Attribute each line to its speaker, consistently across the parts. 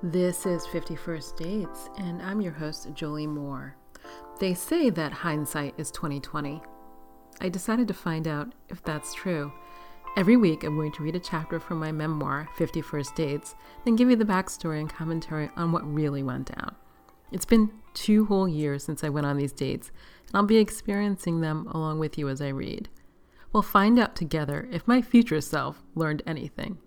Speaker 1: This is 51st Dates, and I'm your host, Jolie Moore. They say that hindsight is 2020. I decided to find out if that's true. Every week, I'm going to read a chapter from my memoir, 51st Dates, then give you the backstory and commentary on what really went down. It's been two whole years since I went on these dates, and I'll be experiencing them along with you as I read. We'll find out together if my future self learned anything.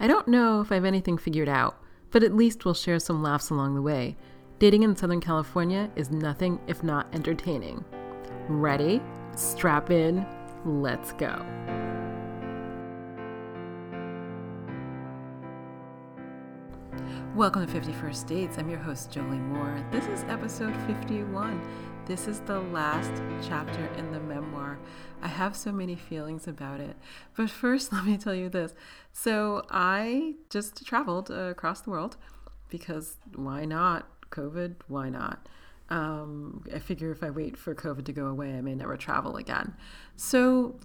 Speaker 1: I don't know if I have anything figured out but at least we'll share some laughs along the way. Dating in Southern California is nothing if not entertaining. Ready? Strap in. Let's go. Welcome to 51st Dates. I'm your host, Jolie Moore. This is episode 51. This is the last chapter in the memoir. I have so many feelings about it. But first, let me tell you this. So, I just traveled uh, across the world because why not? COVID, why not? Um, I figure if I wait for COVID to go away, I may never travel again. So,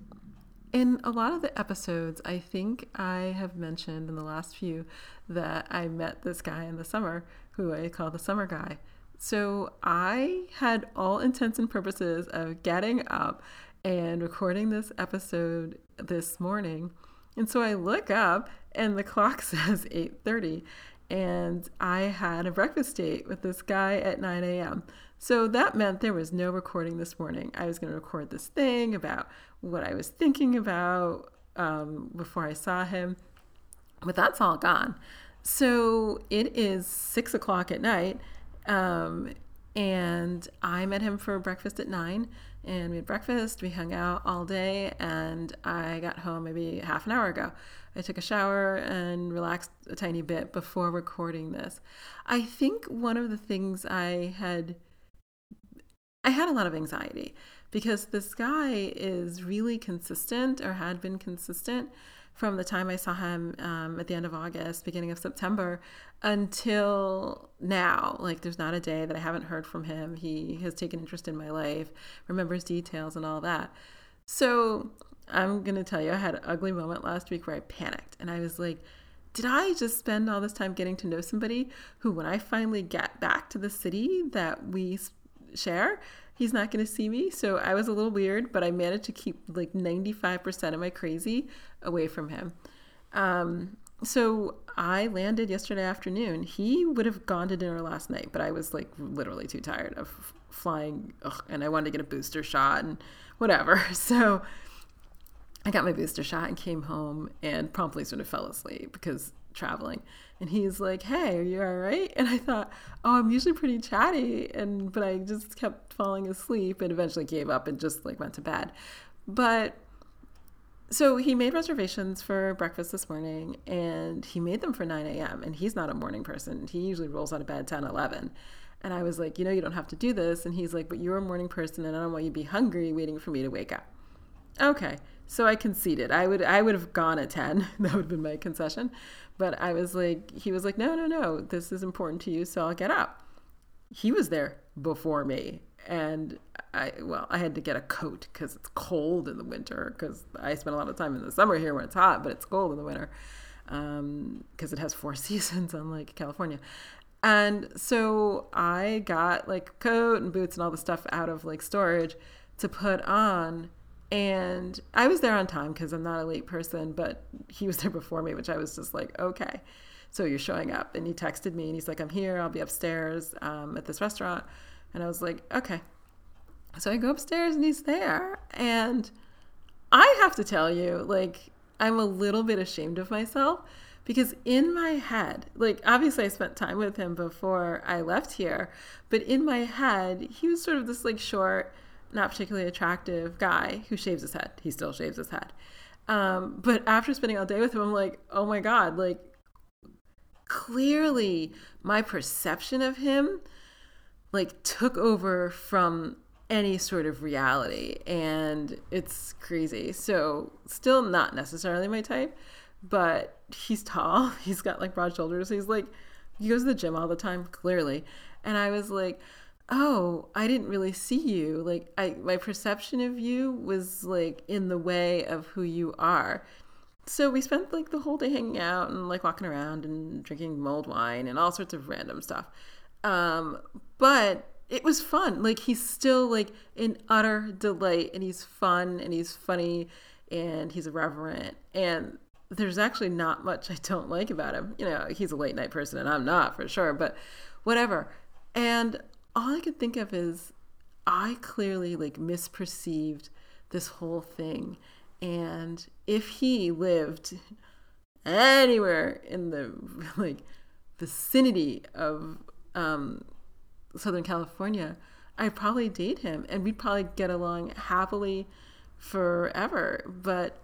Speaker 1: in a lot of the episodes, I think I have mentioned in the last few that I met this guy in the summer who I call the summer guy. So I had all intents and purposes of getting up and recording this episode this morning. And so I look up and the clock says 8:30 and I had a breakfast date with this guy at 9 a.m. So that meant there was no recording this morning. I was going to record this thing about what I was thinking about um, before I saw him, but that's all gone. So it is six o'clock at night um, and I met him for breakfast at nine, and we had breakfast. We hung out all day, and I got home maybe half an hour ago. I took a shower and relaxed a tiny bit before recording this. I think one of the things I had I had a lot of anxiety because this guy is really consistent or had been consistent from the time I saw him um, at the end of August, beginning of September, until now. Like, there's not a day that I haven't heard from him. He has taken interest in my life, remembers details, and all that. So, I'm going to tell you, I had an ugly moment last week where I panicked and I was like, did I just spend all this time getting to know somebody who, when I finally get back to the city that we share, he's not going to see me. So I was a little weird, but I managed to keep like 95% of my crazy away from him. Um, so I landed yesterday afternoon. He would have gone to dinner last night, but I was like literally too tired of flying ugh, and I wanted to get a booster shot and whatever. So I got my booster shot and came home and promptly sort of fell asleep because traveling. And he's like, "Hey, are you all right?" And I thought, "Oh, I'm usually pretty chatty," and but I just kept falling asleep and eventually gave up and just like went to bed. But so he made reservations for breakfast this morning and he made them for 9 a.m. And he's not a morning person. He usually rolls out of bed 10, 11. And I was like, you know, you don't have to do this. And he's like, but you're a morning person and I don't want you to be hungry waiting for me to wake up. Okay. So I conceded. I would I would have gone at 10. that would have been my concession. But I was like, he was like, no, no, no, this is important to you, so I'll get up. He was there before me. And I, well, I had to get a coat because it's cold in the winter because I spend a lot of time in the summer here when it's hot, but it's cold in the winter because um, it has four seasons, unlike California. And so I got like coat and boots and all the stuff out of like storage to put on and I was there on time because I'm not a late person, but he was there before me, which I was just like, okay. So you're showing up. And he texted me and he's like, I'm here. I'll be upstairs um, at this restaurant. And I was like, okay. So I go upstairs and he's there. And I have to tell you, like, I'm a little bit ashamed of myself because in my head, like, obviously I spent time with him before I left here, but in my head, he was sort of this, like, short, not particularly attractive guy who shaves his head. He still shaves his head. Um, but after spending all day with him, I'm like, oh my God, like clearly my perception of him like took over from any sort of reality and it's crazy. So still not necessarily my type, but he's tall. He's got like broad shoulders. He's like he goes to the gym all the time, clearly. And I was like, oh i didn't really see you like i my perception of you was like in the way of who you are so we spent like the whole day hanging out and like walking around and drinking mulled wine and all sorts of random stuff. Um, but it was fun. Like he's still like in utter delight and he's fun and he's funny and he's irreverent and there's actually not much I don't like about him. You know, he's a late night person and I'm not for sure, but whatever. And all I could think of is I clearly like misperceived this whole thing. And if he lived anywhere in the like vicinity of um, Southern California, I'd probably date him and we'd probably get along happily forever. But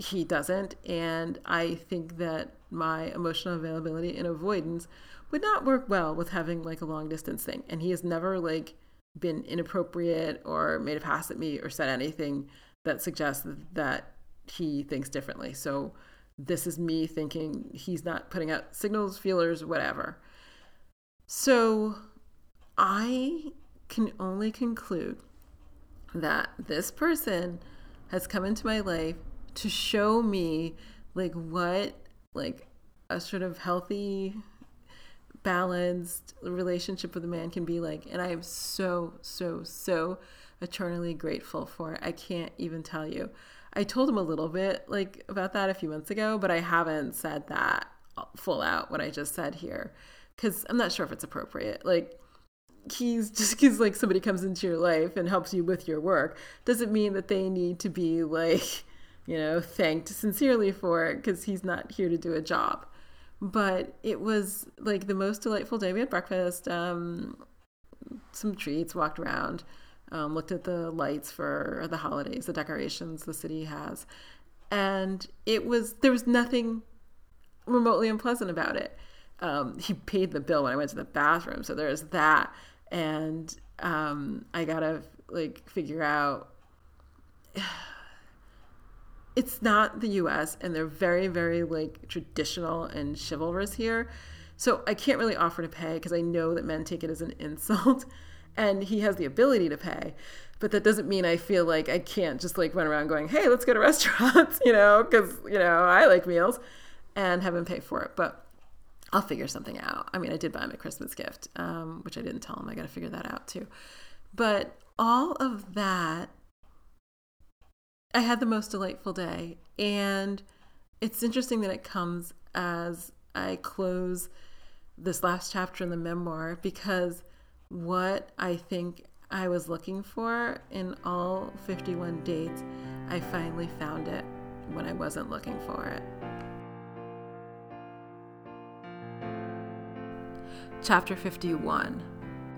Speaker 1: he doesn't. And I think that my emotional availability and avoidance would not work well with having like a long distance thing. And he has never like been inappropriate or made a pass at me or said anything that suggests that he thinks differently. So this is me thinking he's not putting out signals, feelers, whatever. So I can only conclude that this person has come into my life to show me like what like a sort of healthy balanced relationship with a man can be like. And i am so so so eternally grateful for it. I can't even tell you. I told him a little bit like about that a few months ago but i haven't said that full out what i just said here. Because i'm not sure if it's appropriate. Like he's just because like somebody comes into your life and helps you with your work doesn't mean that they need to be like you know, thanked sincerely for it because he's not here to do a job. But it was like the most delightful day. We had breakfast, um, some treats, walked around, um, looked at the lights for the holidays, the decorations the city has. And it was, there was nothing remotely unpleasant about it. Um, he paid the bill when I went to the bathroom. So there's that. And um, I got to like figure out it's not the US and they're very, very like traditional and chivalrous here. So I can't really offer to pay because I know that men take it as an insult and he has the ability to pay. But that doesn't mean I feel like I can't just like run around going, hey, let's go to restaurants, you know, because, you know, I like meals and have him pay for it. But I'll figure something out. I mean, I did buy him a Christmas gift, um, which I didn't tell him. I got to figure that out too. But all of that I had the most delightful day. And it's interesting that it comes as I close this last chapter in the memoir because what I think I was looking for in all 51 dates, I finally found it when I wasn't looking for it. Chapter 51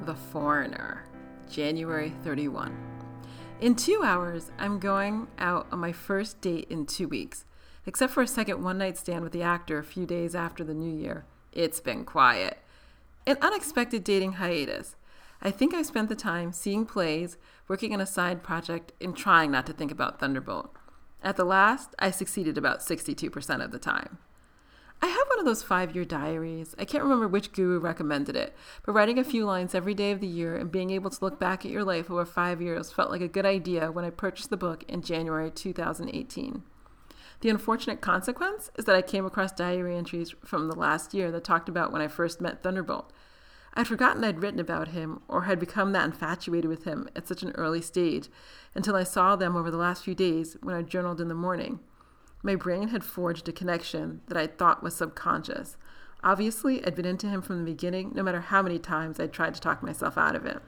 Speaker 1: The Foreigner, January 31. In two hours, I'm going out on my first date in two weeks. Except for a second one night stand with the actor a few days after the new year, it's been quiet. An unexpected dating hiatus. I think I spent the time seeing plays, working on a side project, and trying not to think about Thunderbolt. At the last, I succeeded about 62% of the time. I have one of those five year diaries. I can't remember which guru recommended it, but writing a few lines every day of the year and being able to look back at your life over five years felt like a good idea when I purchased the book in January 2018. The unfortunate consequence is that I came across diary entries from the last year that talked about when I first met Thunderbolt. I'd forgotten I'd written about him or had become that infatuated with him at such an early stage until I saw them over the last few days when I journaled in the morning. My brain had forged a connection that I thought was subconscious. Obviously, I'd been into him from the beginning, no matter how many times I'd tried to talk myself out of it.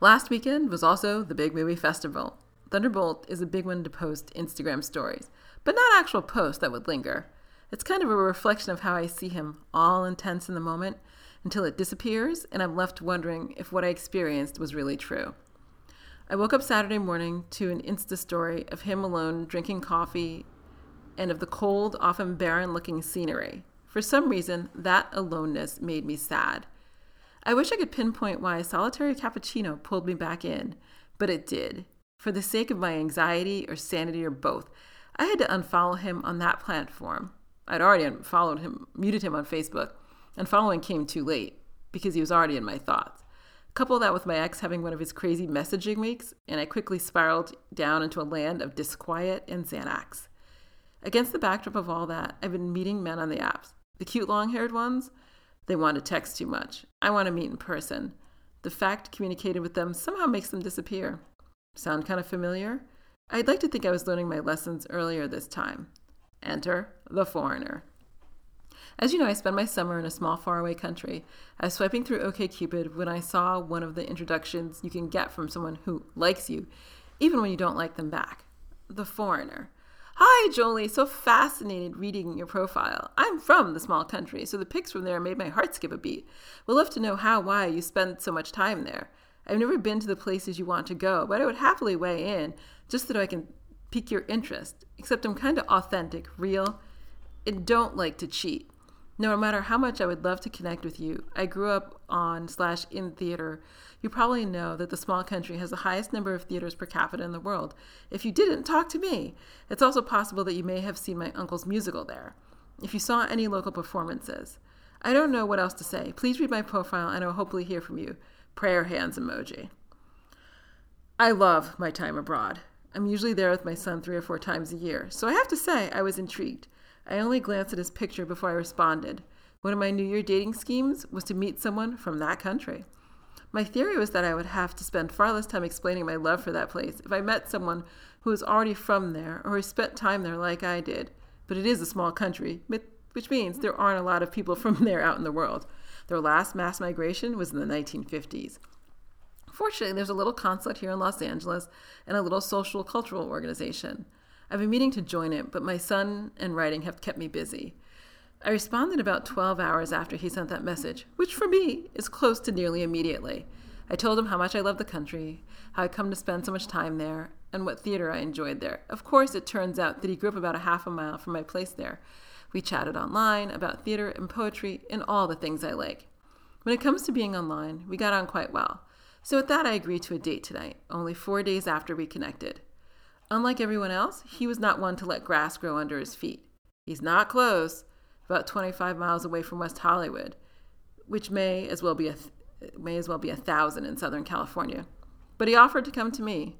Speaker 1: Last weekend was also the big movie festival. Thunderbolt is a big one to post Instagram stories, but not actual posts that would linger. It's kind of a reflection of how I see him, all intense in the moment, until it disappears, and I'm left wondering if what I experienced was really true. I woke up Saturday morning to an Insta story of him alone drinking coffee and of the cold, often barren looking scenery. For some reason, that aloneness made me sad. I wish I could pinpoint why a solitary cappuccino pulled me back in, but it did. For the sake of my anxiety or sanity or both, I had to unfollow him on that platform. I'd already unfollowed him, muted him on Facebook, and following came too late because he was already in my thoughts. Couple that with my ex having one of his crazy messaging weeks, and I quickly spiraled down into a land of disquiet and Xanax. Against the backdrop of all that, I've been meeting men on the apps. The cute long haired ones, they want to text too much. I want to meet in person. The fact communicated with them somehow makes them disappear. Sound kind of familiar? I'd like to think I was learning my lessons earlier this time. Enter the foreigner. As you know, I spend my summer in a small faraway country. I was swiping through OKCupid when I saw one of the introductions you can get from someone who likes you, even when you don't like them back. The foreigner. Hi, Jolie. So fascinated reading your profile. I'm from the small country, so the pics from there made my heart skip a beat. Would love to know how, why you spend so much time there. I've never been to the places you want to go, but I would happily weigh in just so I can pique your interest. Except I'm kind of authentic, real, and don't like to cheat. No matter how much I would love to connect with you, I grew up on slash in theater. You probably know that the small country has the highest number of theaters per capita in the world. If you didn't, talk to me. It's also possible that you may have seen my uncle's musical there. If you saw any local performances. I don't know what else to say. Please read my profile and I will hopefully hear from you. Prayer hands emoji. I love my time abroad. I'm usually there with my son three or four times a year, so I have to say I was intrigued. I only glanced at his picture before I responded. One of my New Year dating schemes was to meet someone from that country. My theory was that I would have to spend far less time explaining my love for that place if I met someone who was already from there or who spent time there like I did. But it is a small country, which means there aren't a lot of people from there out in the world. Their last mass migration was in the 1950s. Fortunately, there's a little consulate here in Los Angeles and a little social cultural organization. I've been meaning to join it, but my son and writing have kept me busy. I responded about 12 hours after he sent that message, which for me is close to nearly immediately. I told him how much I love the country, how I come to spend so much time there, and what theater I enjoyed there. Of course, it turns out that he grew up about a half a mile from my place there. We chatted online about theater and poetry and all the things I like. When it comes to being online, we got on quite well. So with that, I agreed to a date tonight, only four days after we connected. Unlike everyone else, he was not one to let grass grow under his feet. He's not close, about 25 miles away from West Hollywood, which may as well be a may as well be a thousand in Southern California. But he offered to come to me.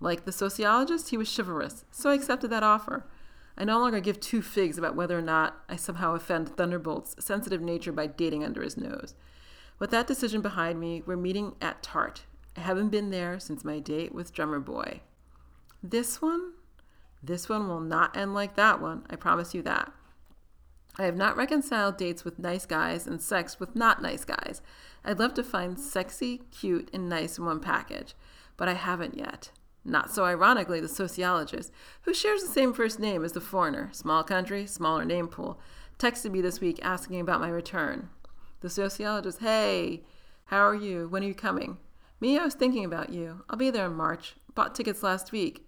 Speaker 1: Like the sociologist, he was chivalrous, so I accepted that offer. I no longer give two figs about whether or not I somehow offend Thunderbolt's sensitive nature by dating under his nose. With that decision behind me, we're meeting at Tart. I haven't been there since my date with Drummer Boy. This one? This one will not end like that one, I promise you that. I have not reconciled dates with nice guys and sex with not nice guys. I'd love to find sexy, cute, and nice in one package, but I haven't yet. Not so ironically, the sociologist, who shares the same first name as the foreigner, small country, smaller name pool, texted me this week asking about my return. The sociologist, hey, how are you? When are you coming? Me, I was thinking about you. I'll be there in March. Bought tickets last week.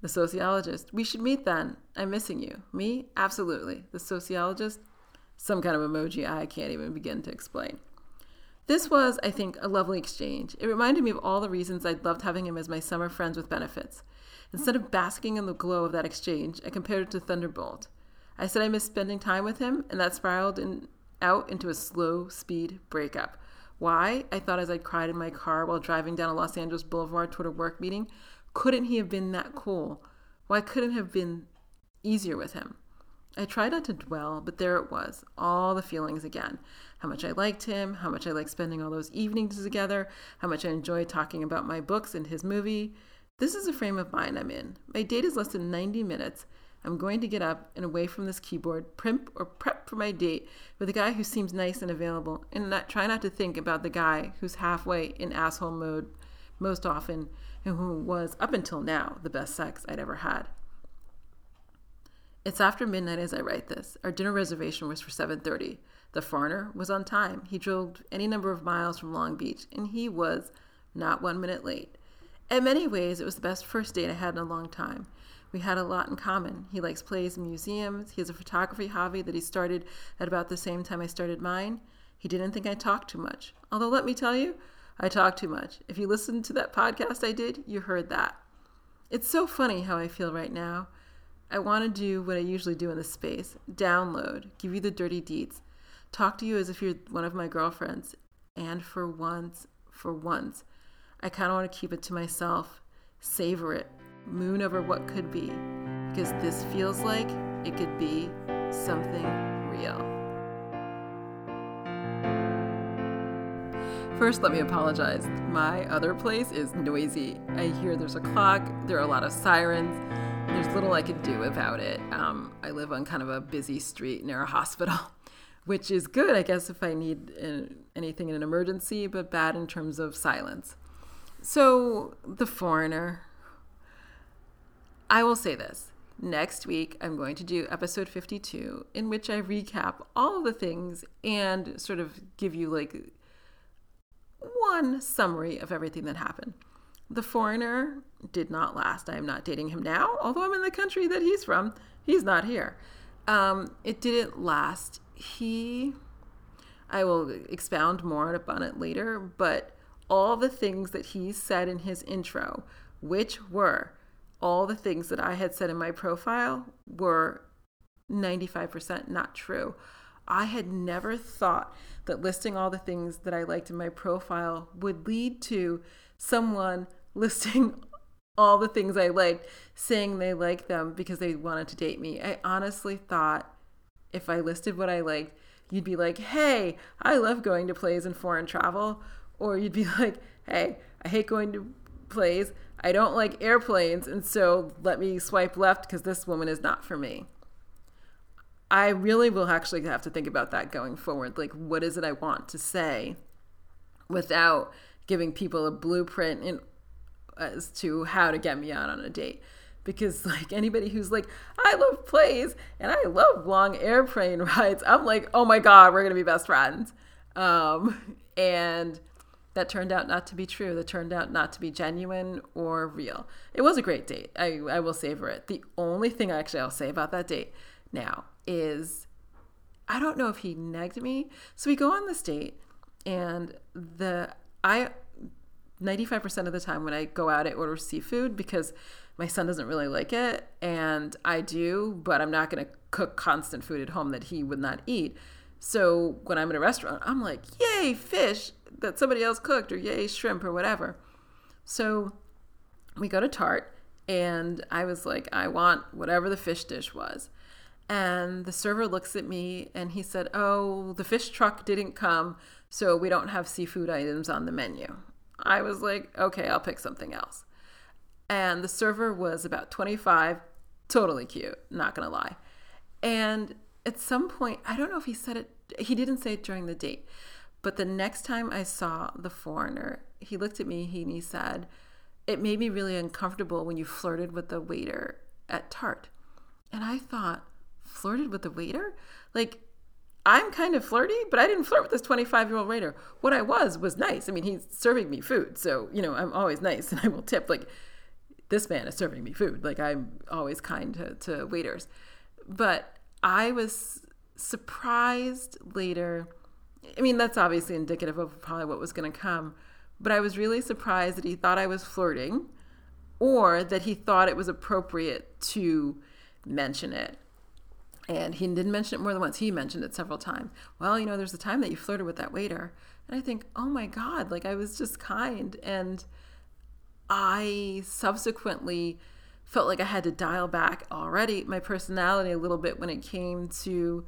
Speaker 1: The sociologist, we should meet then. I'm missing you. Me? Absolutely. The sociologist, some kind of emoji I can't even begin to explain. This was, I think, a lovely exchange. It reminded me of all the reasons I'd loved having him as my summer friends with benefits. Instead of basking in the glow of that exchange, I compared it to Thunderbolt. I said I missed spending time with him, and that spiraled in, out into a slow speed breakup. Why? I thought as I cried in my car while driving down a Los Angeles Boulevard toward a work meeting. Couldn't he have been that cool? Why couldn't have been easier with him? I tried not to dwell, but there it was, all the feelings again. How much I liked him, how much I liked spending all those evenings together, how much I enjoyed talking about my books and his movie. This is the frame of mind I'm in. My date is less than 90 minutes. I'm going to get up and away from this keyboard, primp or prep for my date with a guy who seems nice and available, and not, try not to think about the guy who's halfway in asshole mode most often who was, up until now, the best sex I'd ever had. It's after midnight as I write this. Our dinner reservation was for 7:30. The foreigner was on time. He drove any number of miles from Long Beach, and he was not one minute late. In many ways, it was the best first date I had in a long time. We had a lot in common. He likes plays and museums. He has a photography hobby that he started at about the same time I started mine. He didn't think I talked too much. Although, let me tell you, I talk too much. If you listened to that podcast I did, you heard that. It's so funny how I feel right now. I want to do what I usually do in this space download, give you the dirty deeds, talk to you as if you're one of my girlfriends. And for once, for once, I kind of want to keep it to myself, savor it, moon over what could be, because this feels like it could be something real. First, let me apologize. My other place is noisy. I hear there's a clock, there are a lot of sirens. There's little I can do about it. Um, I live on kind of a busy street near a hospital, which is good, I guess, if I need anything in an emergency, but bad in terms of silence. So, The Foreigner. I will say this. Next week, I'm going to do episode 52, in which I recap all the things and sort of give you like one summary of everything that happened. The foreigner did not last. I am not dating him now, although I'm in the country that he's from. He's not here. Um, it didn't last. He, I will expound more upon it later, but all the things that he said in his intro, which were all the things that I had said in my profile, were 95% not true. I had never thought that listing all the things that I liked in my profile would lead to someone listing all the things I liked, saying they liked them because they wanted to date me. I honestly thought if I listed what I liked, you'd be like, hey, I love going to plays and foreign travel. Or you'd be like, hey, I hate going to plays. I don't like airplanes. And so let me swipe left because this woman is not for me. I really will actually have to think about that going forward. Like, what is it I want to say without giving people a blueprint in, as to how to get me out on a date? Because, like, anybody who's like, I love plays and I love long airplane rides, I'm like, oh my God, we're going to be best friends. Um, and that turned out not to be true. That turned out not to be genuine or real. It was a great date. I, I will savor it. The only thing I actually I'll say about that date now is I don't know if he negged me. So we go on this date and the I 95% of the time when I go out I order seafood because my son doesn't really like it and I do, but I'm not going to cook constant food at home that he would not eat. So when I'm in a restaurant, I'm like, "Yay, fish that somebody else cooked or yay, shrimp or whatever." So we go to Tart and I was like, "I want whatever the fish dish was." And the server looks at me and he said, Oh, the fish truck didn't come, so we don't have seafood items on the menu. I was like, Okay, I'll pick something else. And the server was about 25, totally cute, not gonna lie. And at some point, I don't know if he said it, he didn't say it during the date, but the next time I saw the foreigner, he looked at me and he said, It made me really uncomfortable when you flirted with the waiter at Tart. And I thought, flirted with the waiter? Like, I'm kind of flirty, but I didn't flirt with this 25 year old waiter. What I was was nice. I mean, he's serving me food. So, you know, I'm always nice and I will tip. Like, this man is serving me food. Like, I'm always kind to, to waiters. But I was surprised later. I mean, that's obviously indicative of probably what was going to come. But I was really surprised that he thought I was flirting or that he thought it was appropriate to mention it. And he didn't mention it more than once. He mentioned it several times. Well, you know, there's a time that you flirted with that waiter. And I think, oh my God, like I was just kind. And I subsequently felt like I had to dial back already my personality a little bit when it came to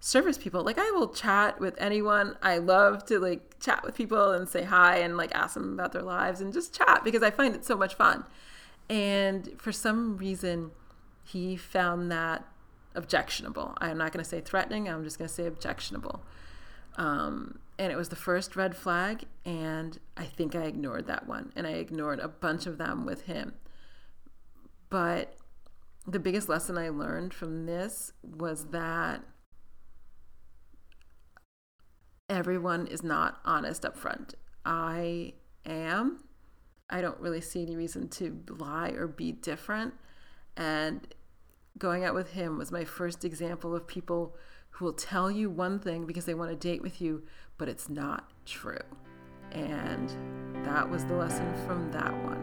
Speaker 1: service people. Like I will chat with anyone. I love to like chat with people and say hi and like ask them about their lives and just chat because I find it so much fun. And for some reason, he found that objectionable. I'm not going to say threatening, I'm just going to say objectionable. Um, and it was the first red flag, and I think I ignored that one, and I ignored a bunch of them with him. But the biggest lesson I learned from this was that everyone is not honest up front. I am. I don't really see any reason to lie or be different. And going out with him was my first example of people who will tell you one thing because they want to date with you, but it's not true. And that was the lesson from that one.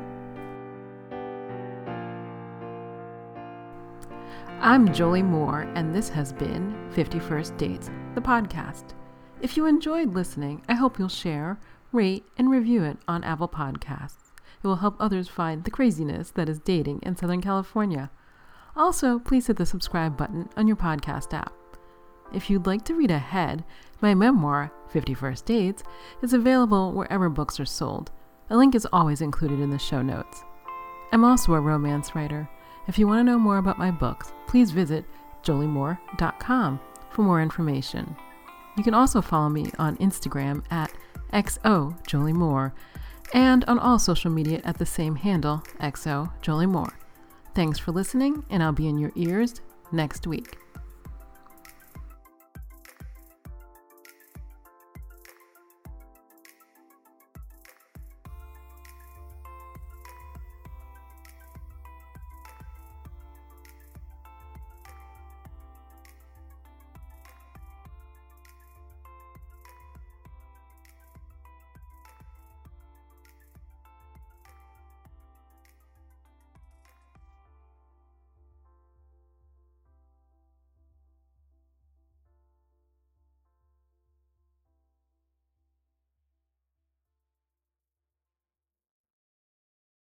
Speaker 1: I'm Jolie Moore, and this has been 51st Dates, the podcast. If you enjoyed listening, I hope you'll share, rate, and review it on Apple Podcasts. It will help others find the craziness that is dating in Southern California. Also, please hit the subscribe button on your podcast app. If you'd like to read ahead, my memoir, 51st Dates, is available wherever books are sold. A link is always included in the show notes. I'm also a romance writer. If you want to know more about my books, please visit joliemoore.com for more information. You can also follow me on Instagram at XO and on all social media at the same handle, XO Thanks for listening, and I'll be in your ears next week.